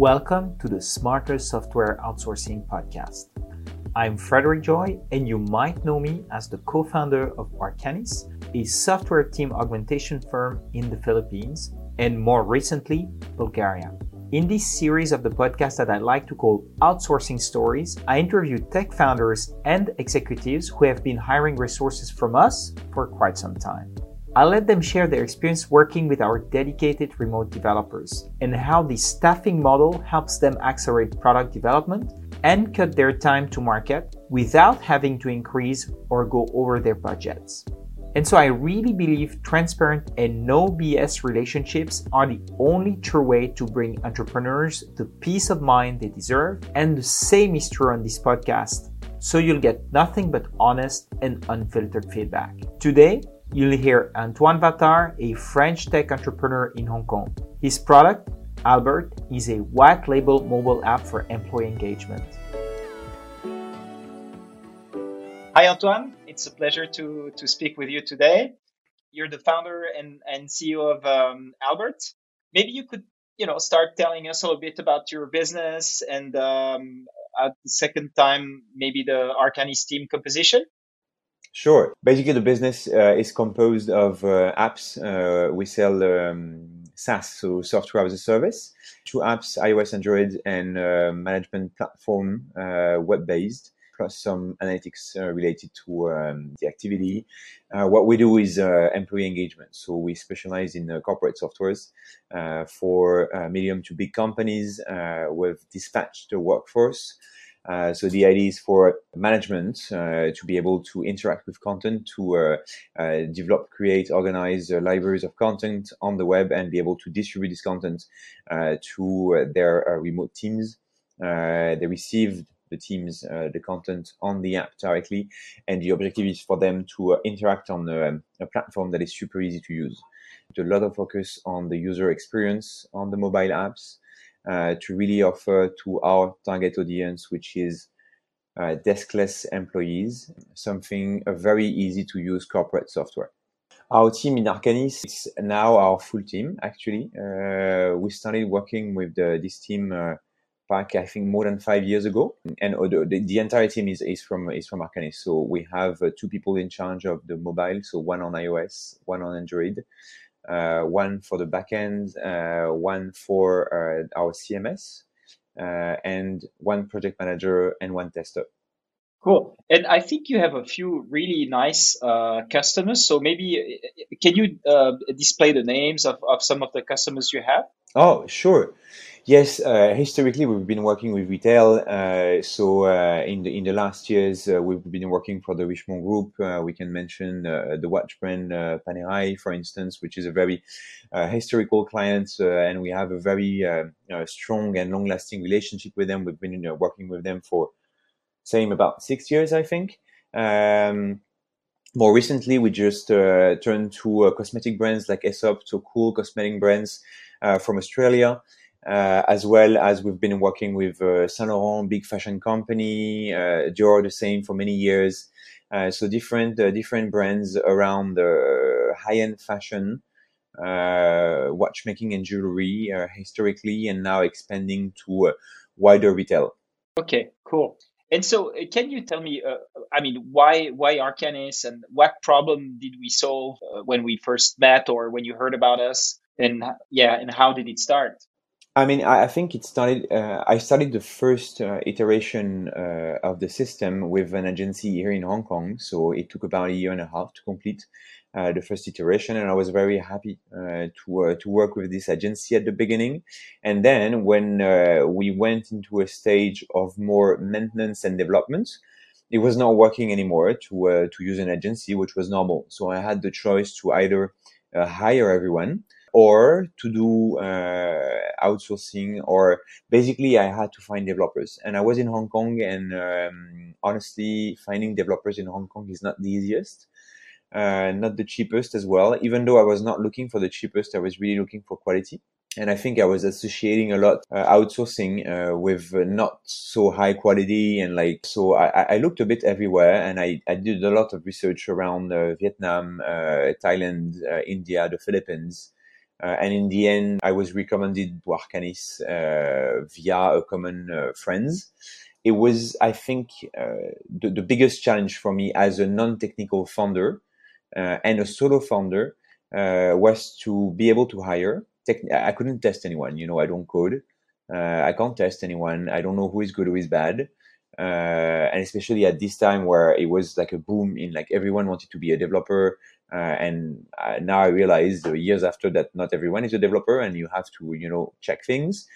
Welcome to the Smarter Software Outsourcing Podcast. I'm Frederic Joye, and you might know me as the co founder of Arcanys, a software team augmentation firm in the Philippines, and more recently, Bulgaria. In this series of the podcast that I like to call Outsourcing Stories, I interview tech founders and executives who have been hiring resources from us for quite some time. I let them share their experience working with our dedicated remote developers and how the staffing model helps them accelerate product development and cut their time to market without having to increase or go over their budgets. And so I really believe transparent and no BS relationships are the only true way to bring entrepreneurs the peace of mind they deserve. And the same is true on this podcast. So you'll get nothing but honest and unfiltered feedback. Today, you'll hear Antoine Vatar, a French tech entrepreneur in Hong Kong. His product, Albert, is a white label mobile app for employee engagement. Hi, Antoine. It's a pleasure to, to speak with you today. You're the founder and, and CEO of um, Albert. Maybe you could, you know, start telling us a little bit about your business and um, at the second time, maybe the Arcanys team composition. Sure. Basically, the business uh, is composed of uh, apps. Uh, we sell um, SaaS, so software as a service, two apps, iOS, Android, and uh, management platform, uh, web-based plus some analytics uh, related to um, the activity. What we do is employee engagement. So we specialize in corporate softwares for medium to big companies with dispatched workforce. Uh, so the idea is for management uh, to be able to interact with content, to uh, develop, create, organize libraries of content on the web, and be able to distribute this content to their remote teams. they received the teams uh, the content on the app directly. And the objective is for them to uh, interact on a, um, a, platform that is super easy to use. a lot of focus on the user experience on the mobile apps uh, to really offer to our target audience, which is uh, deskless employees, something a very easy to use corporate software. Our team in Arcanys is now our full team, actually. Uh, we started working with the, this team uh, back, I think, more than five years ago. And the, the entire team is, is from is from Arcanys. So we have uh, two people in charge of the mobile, so one on iOS, one on Android, one for the backend, uh, one for uh, our CMS, uh, and one project manager and one tester. Cool. And I think you have a few really nice uh, customers. So maybe can you uh, display the names of, of some of the customers you have? Oh, sure. Yes, uh, historically we've been working with retail. Uh, so uh, in the in the last years uh, we've been working for the Richemont Group. Uh, we can mention uh, the watch brand Panerai, for instance, which is a very historical client, and we have a very strong and long-lasting relationship with them. We've been working with them for same about six years, I think. Um, more recently, we just turned to cosmetic brands like Aesop, so cool cosmetic brands from Australia. Uh, as well as we've been working with uh, Saint Laurent, big fashion company, uh, Dior, the same for many years. Uh, so different uh, different brands around high end fashion, uh, watchmaking and jewelry historically, and now expanding to wider retail. Okay, cool. And so, can you tell me? I mean, why why Arcanys, and what problem did we solve when we first met, or when you heard about us? And yeah, and how did it start? I mean, I, think it started. Uh, I started the first uh, iteration uh, of the system with an agency here in Hong Kong. So it took about a year and a half to complete uh, the first iteration, and I was very happy uh, to uh, to work with this agency at the beginning. And then when we went into a stage of more maintenance and development, it was not working anymore to to use an agency, which was normal. So I had the choice to either hire everyone or to do uh, outsourcing or basically I had to find developers. And I was in Hong Kong and um, honestly finding developers in Hong Kong is not the easiest uh, not the cheapest as well. Even though I was not looking for the cheapest I was really looking for quality. And I think I was associating a lot uh, outsourcing uh, with not so high quality and like so I, I looked a bit everywhere and I, I did a lot of research around uh, Vietnam, uh, Thailand, India, the Philippines, Uh, and in the end, I was recommended to Arcanys uh, via a common uh, friends. It was, I think, uh, the, the, biggest challenge for me as a non-technical founder uh, and a solo founder uh, was to be able to hire. Tec- I couldn't test anyone. You know, I don't code. I can't test anyone. I don't know who is good, who is bad. and especially at this time where it was like a boom in like everyone wanted to be a developer, uh, and uh, now I realize uh, years after that not everyone is a developer and you have to, you know, check things.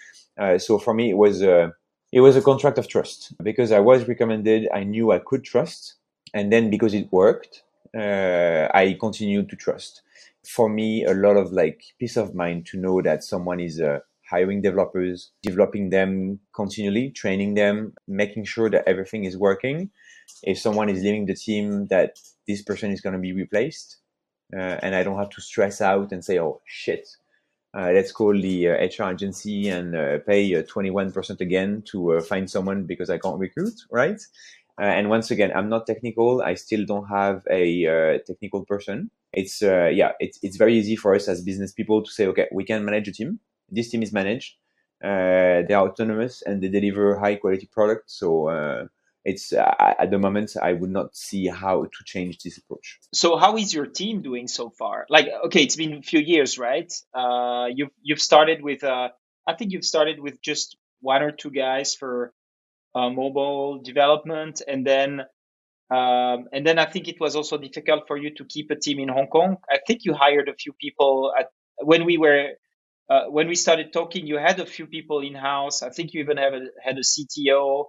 so for me, it was a, it was a contract of trust because I was recommended. I knew I could trust. And then because it worked, I continued to trust. For me, a lot of like peace of mind to know that someone is uh, hiring developers, developing them continually, training them, making sure that everything is working. If someone is leaving the team, that this person is going to be replaced uh, and I don't have to stress out and say, oh shit, uh, let's call the uh, HR agency and uh, pay 21% uh, again to uh, find someone because I can't recruit, right? and once again, I'm not technical. I still don't have a technical person. It's yeah, it's it's very easy for us as business people to say, okay, we can manage a team. This team is managed. they are autonomous and they deliver high quality products. So it's uh, at the moment i would not see how to change this approach. So how is your team doing so far? Like okay it's been a few years right? Uh, you've you've started with uh, i think you've started with just one or two guys for uh, mobile development and then um, and then i think it was also difficult for you to keep a team in hong kong. I think you hired a few people at when we were uh, when we started talking you had a few people in house i think you even have a, had a cto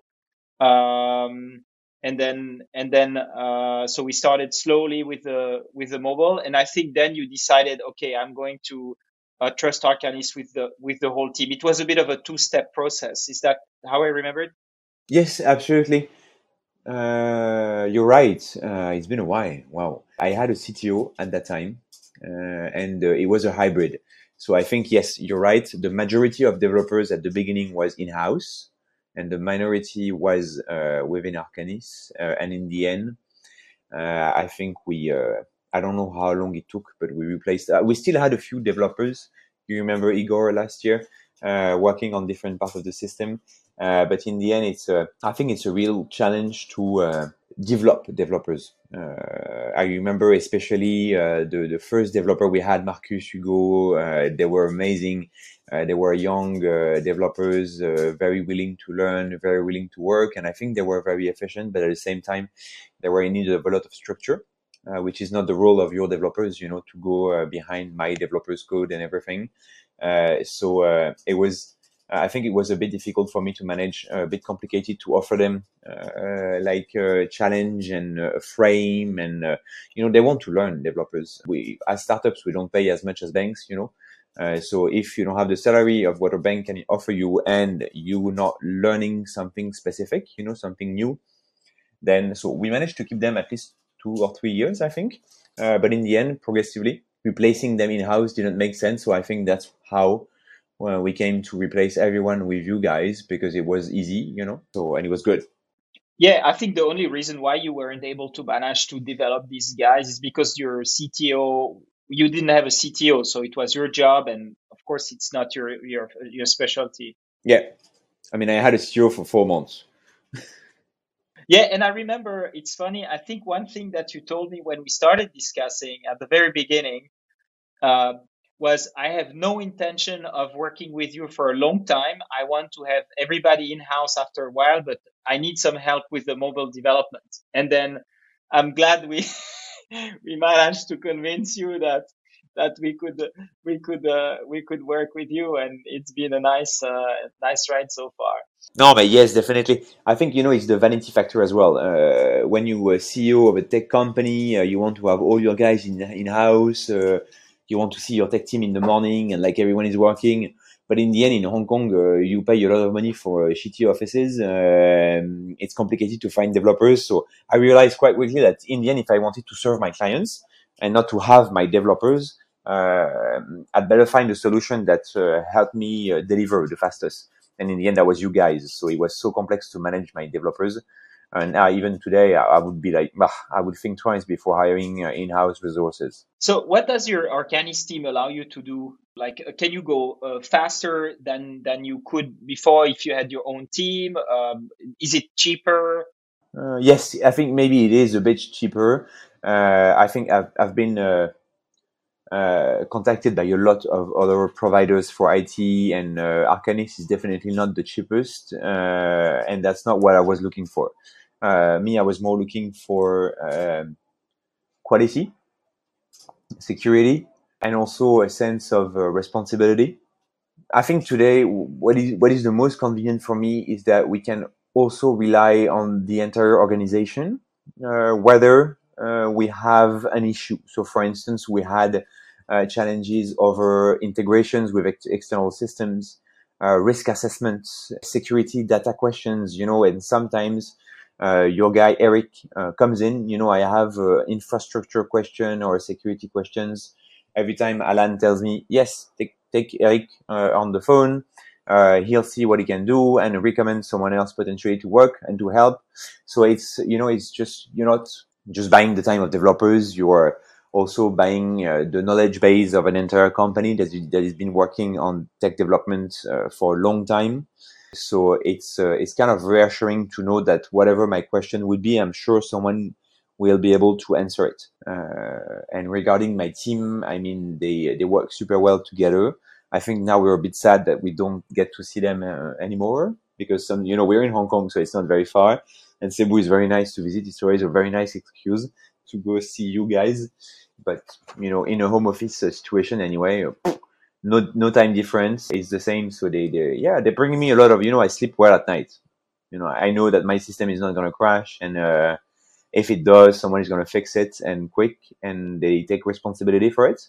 um, and then and then uh, so we started slowly with the with the mobile. And i think then you decided okay i'm going to uh, trust arcanys with the with the whole team. It was a bit of a two step process. Is that how i remember it? Yes absolutely. Uh, you're right. Uh, it's been a while. Wow. I had a cto at that time uh, and uh, it was a hybrid. So i think yes you're right. The majority of developers at the beginning was in-house and the minority was uh, within Arcanys. Uh, and in the end, uh, I think we, I don't know how long it took, but we replaced, we still had a few developers. You remember Igor last year? Uh, working on different parts of the system. Uh, but in the end, it's a, I think it's a real challenge to uh, develop developers. I remember especially the the first developer we had, Marcus Hugo. they were amazing. they were young developers, very willing to learn, very willing to work, and I think they were very efficient. But at the same time, they were in need of a lot of structure. Uh, which is not the role of your developers, you know, to go uh, behind my developers code and everything. Uh, so uh, it was, I think it was a bit difficult for me to manage, a bit complicated to offer them uh, like a challenge and a frame, and you know they want to learn developers. We as startups we don't pay as much as banks, you know. Uh, so if you don't have the salary of what a bank can offer you and you're not learning something specific, you know, something new, then so we managed to keep them at least two or three years, I think. Uh, but in the end, progressively, replacing them in house didn't make sense. So I think that's how well, we came to replace everyone with you guys because it was easy, you know. So and it was good. Yeah, I think the only reason why you weren't able to manage to develop these guys is because your CTO you didn't have a CTO, so it was your job, and of course it's not your your your specialty. Yeah, I mean I had a CTO for four months. yeah, and I remember it's funny. I think one thing that you told me when we started discussing at the very beginning uh, was I have no intention of working with you for a long time. I want to have everybody in house after a while, but I need some help with the mobile development. And then I'm glad we we managed to convince you that that we could we could uh, we could work with you, and it's been a nice uh, nice ride so far. No, but yes, definitely. I think you know it's the vanity factor as well. Uh, when you are CEO of a tech company, uh, you want to have all your guys in in house uh, you want to see your tech team in the morning and like everyone is working. But in the end, in Hong Kong, uh, you pay a lot of money for uh, shitty offices. Um, it's complicated to find developers. So I realized quite quickly that in the end, if I wanted to serve my clients and not to have my developers, uh, I'd better find a solution that uh, helped me uh, deliver the fastest. And in the end, that was you guys. So it was so complex to manage my developers And now, even today, I, I would be like, I would think twice before hiring uh, in-house resources. So, what does your Arcanys team allow you to do? Like, uh, can you go uh, faster than than you could before if you had your own team? Um, is it cheaper? Uh, yes, I think maybe it is a bit cheaper. Uh, I think I've, I've been uh, contacted by a lot of other providers for IT, and uh, Arcanys is definitely not the cheapest, uh, and that's not what I was looking for. Uh, me, I was more looking for um, quality, security, and also a sense of uh, responsibility. I think today, what is what is the most convenient for me is that we can also rely on the entire organization, uh, whether uh, we have an issue. So, for instance, we had uh, challenges over integrations with ex- external systems, uh, risk assessments, security data questions, you know, and sometimes uh, your guy Eric uh, comes in, you know, I have infrastructure question or security questions. Every time Alan tells me, yes, take, take Eric on the phone. Uh, he'll see what he can do and recommend someone else potentially to work and to help. So it's, you know, it's just, you're not just buying the time of developers. You're also buying uh, the knowledge base of an entire company that, that has been working on tech development uh, for a long time. So it's uh, it's kind of reassuring to know that whatever my question would be, I'm sure someone will be able to answer it. Uh, and regarding my team, I mean they they work super well together. I think now we're a bit sad that we don't get to see them uh, anymore because some you know we're in Hong Kong, so it's not very far. And Cebu is very nice to visit. It's always a very nice excuse to go see you guys. But you know, in a home office uh, situation anyway, no no time difference. It's the same. So they, they yeah they bring me a lot of you know I sleep well at night. You know I know that my system is not gonna crash, and uh, if it does, someone is gonna fix it and quick, and they take responsibility for it.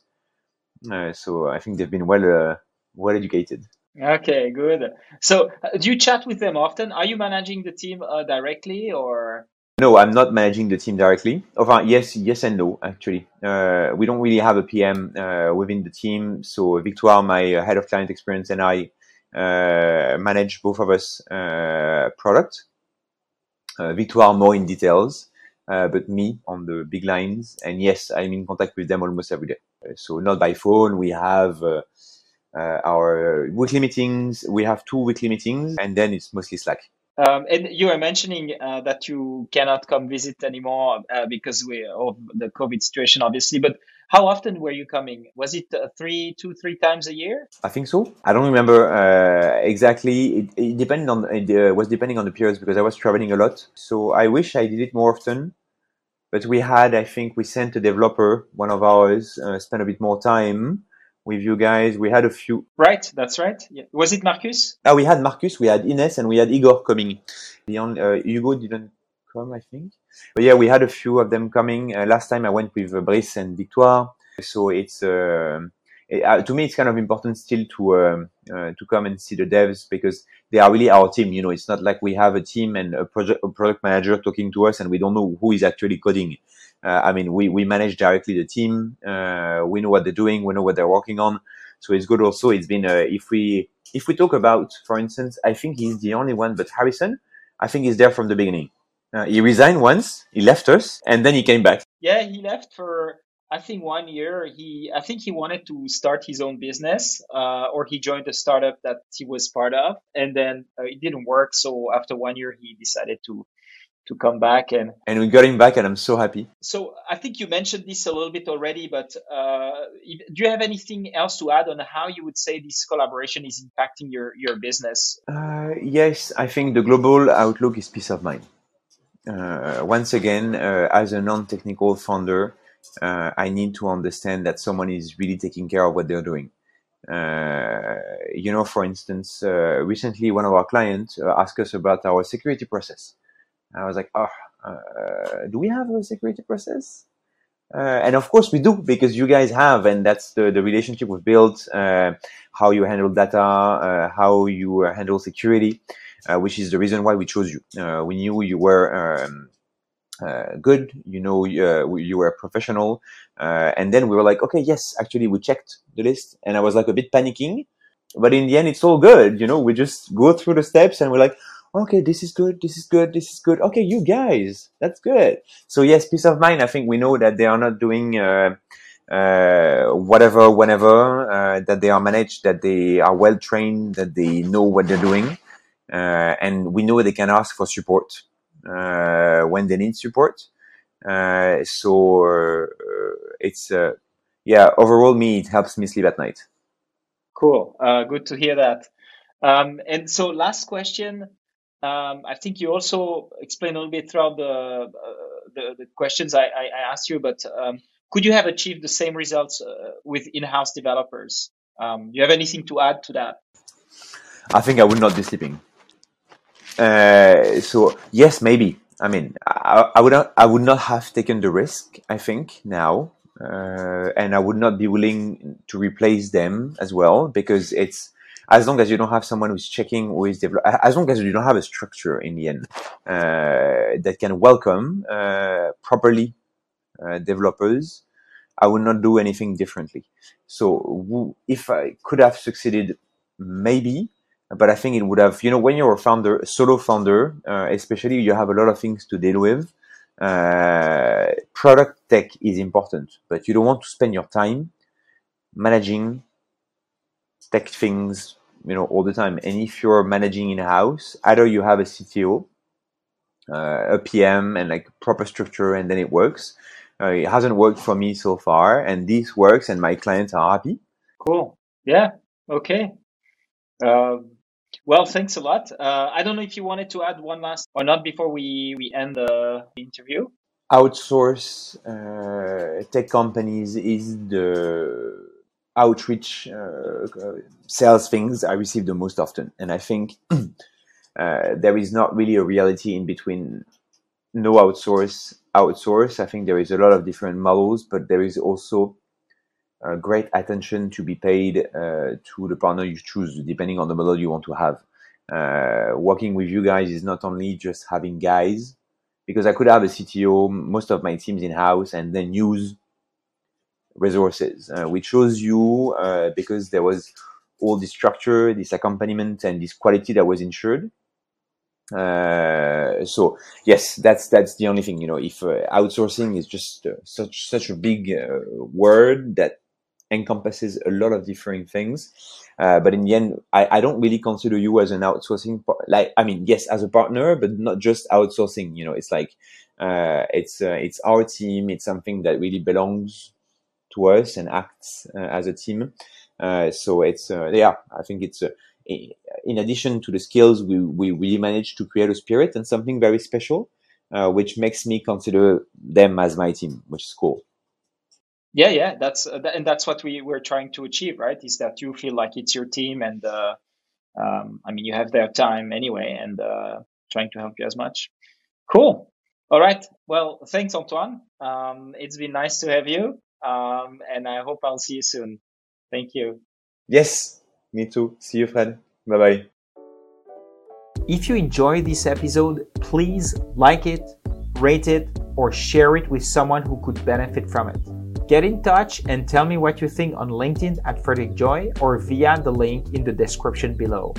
Uh, so I think they've been well uh, well educated. Okay, good. So, uh, do you chat with them often? Are you managing the team uh, directly, or? No, I'm not managing the team directly. Enfin, yes, yes and no. Actually, uh, we don't really have a PM uh, within the team. So Victoire, my uh, head of client experience, and I uh, manage both of us uh, product. Uh, Victoire more in details, but me on the big lines. And yes, I'm in contact with them almost every day. So not by phone. We have our weekly meetings. We have two weekly meetings, and then it's mostly Slack. Um, and you were mentioning uh, that you cannot come visit anymore uh, because we, of the COVID situation, obviously. But how often were you coming? Was it uh, three, two, three times a year? I think so. I don't remember uh, exactly. It, it depended on it uh, was depending on the periods because I was traveling a lot. So I wish I did it more often. But we had, I think, we sent a developer, one of ours, uh, spent a bit more time with you guys. We had a few. Right, that's right. Yeah. Was it Marcus? Ah, we had Marcus, we had Ines, and we had Igor coming. Beyond uh, Hugo didn't come, I think. But yeah, we had a few of them coming. Uh, last time I went with uh, Brice and Victoire. So it's uh, it, uh, to me it's kind of important still to um, uh, to come and see the devs because they are really our team. You know, it's not like we have a team and a project a product manager talking to us and we don't know who is actually coding. Uh, I mean, we, we manage directly the team. Uh, we know what they're doing. We know what they're working on. So it's good also. It's been, uh, if we, if we talk about, for instance, I think he's the only one, but Harrison, I think he's there from the beginning. Uh, he resigned once, he left us, and then he came back. Yeah, he left for, I think one year. He, I think he wanted to start his own business, uh, or he joined a startup that he was part of, and then uh, it didn't work. So after one year, he decided to to come back and and we got him back and i'm so happy so i think you mentioned this a little bit already but uh, do you have anything else to add on how you would say this collaboration is impacting your your business uh, yes i think the global outlook is peace of mind uh, once again uh, as a non-technical founder uh, i need to understand that someone is really taking care of what they're doing uh, you know, for instance, recently one of our clients asked us about our security process I was like, oh, uh, do we have a security process? Uh, and of course we do because you guys have, and that's the, the relationship we've built, uh, how you handle data, uh, how you handle security, uh, which is the reason why we chose you. Uh, we knew you were um, good, you know, you were professional. and then we were like, okay, yes, actually we checked the list and I was like a bit panicking, but in the end it's all good. You know, we just go through the steps and we're like, okay, this is good, this is good, this is good. Okay, you guys, that's good. So yes, peace of mind. I think we know that they are not doing uh, uh, whatever, whenever uh, that they are managed, that they are well trained, that they know what they're doing, uh, and we know they can ask for support uh, when they need support. Uh, so it's yeah. Overall, me it helps me sleep at night. Cool. good to hear that. Um, and so, last question. Um, I think you also explained a little bit throughout the uh, the, the, questions I, I, asked you, but um, could you have achieved the same results uh, with in-house developers? Um, do you have anything to add to that? I think I would not be sleeping. Uh, so yes, maybe. I mean, I, I, would not. I would not have taken the risk. I think now, uh, and I would not be willing to replace them as well because it's as long as you don't have someone who's checking who is develop, as long as you don't have a structure in the end uh, that can welcome uh, properly uh, developers, I would not do anything differently. So if I could have succeeded, maybe, but I think it would have. You know, when you're a founder, a solo founder, uh, especially, you have a lot of things to deal with. Uh, product tech is important, but you don't want to spend your time managing tech things, you know, all the time. And if you're managing in house, either you have a CTO, uh, a PM, and like proper structure, and then it works. Uh, it hasn't worked for me so far, and this works, and my clients are happy. Cool. Yeah. Okay. Um, well, thanks a lot. Uh, I don't know if you wanted to add one last or not before we we end the interview. Outsource uh, tech companies is the outreach uh, sales things I receive the most often. And I think uh, there is not really a reality in between no outsource, outsource. I think there is a lot of different models, but there is also uh, great attention to be paid uh, to the partner you choose, depending on the model you want to have. Uh, working with you guys is not only just having guys, because I could have a CTO, most of my teams in house, and then use resources. Uh, we chose you uh, because there was all this structure, this accompaniment, and this quality that was ensured. Uh, so yes, that's that's the only thing. You know, if outsourcing is just such such a big word that encompasses a lot of different things. but in the end, I, I don't really consider you as an outsourcing. Par- like, I mean, yes, as a partner, but not just outsourcing. You know, it's like it's it's our team. It's something that really belongs to us and acts uh, as a team. Uh, so it's uh, yeah, I think it's in addition to the skills, we we really managed to create a spirit and something very special, which makes me consider them as my team, which is cool. Yeah, yeah, that's uh, and that's what we we're trying to achieve, right? Is that you feel like it's your team, and uh, um, I mean you have their time anyway, and uh, trying to help you as much. Cool. All right. Well, thanks, Antoine. Um, it's been nice to have you. Um, and I hope I'll see you soon. Thank you. Yes, me too. See you, Fred. Bye bye. If you enjoyed this episode, please like it, rate it, or share it with someone who could benefit from it. Get in touch and tell me what you think on LinkedIn at Frederic Joye or via the link in the description below.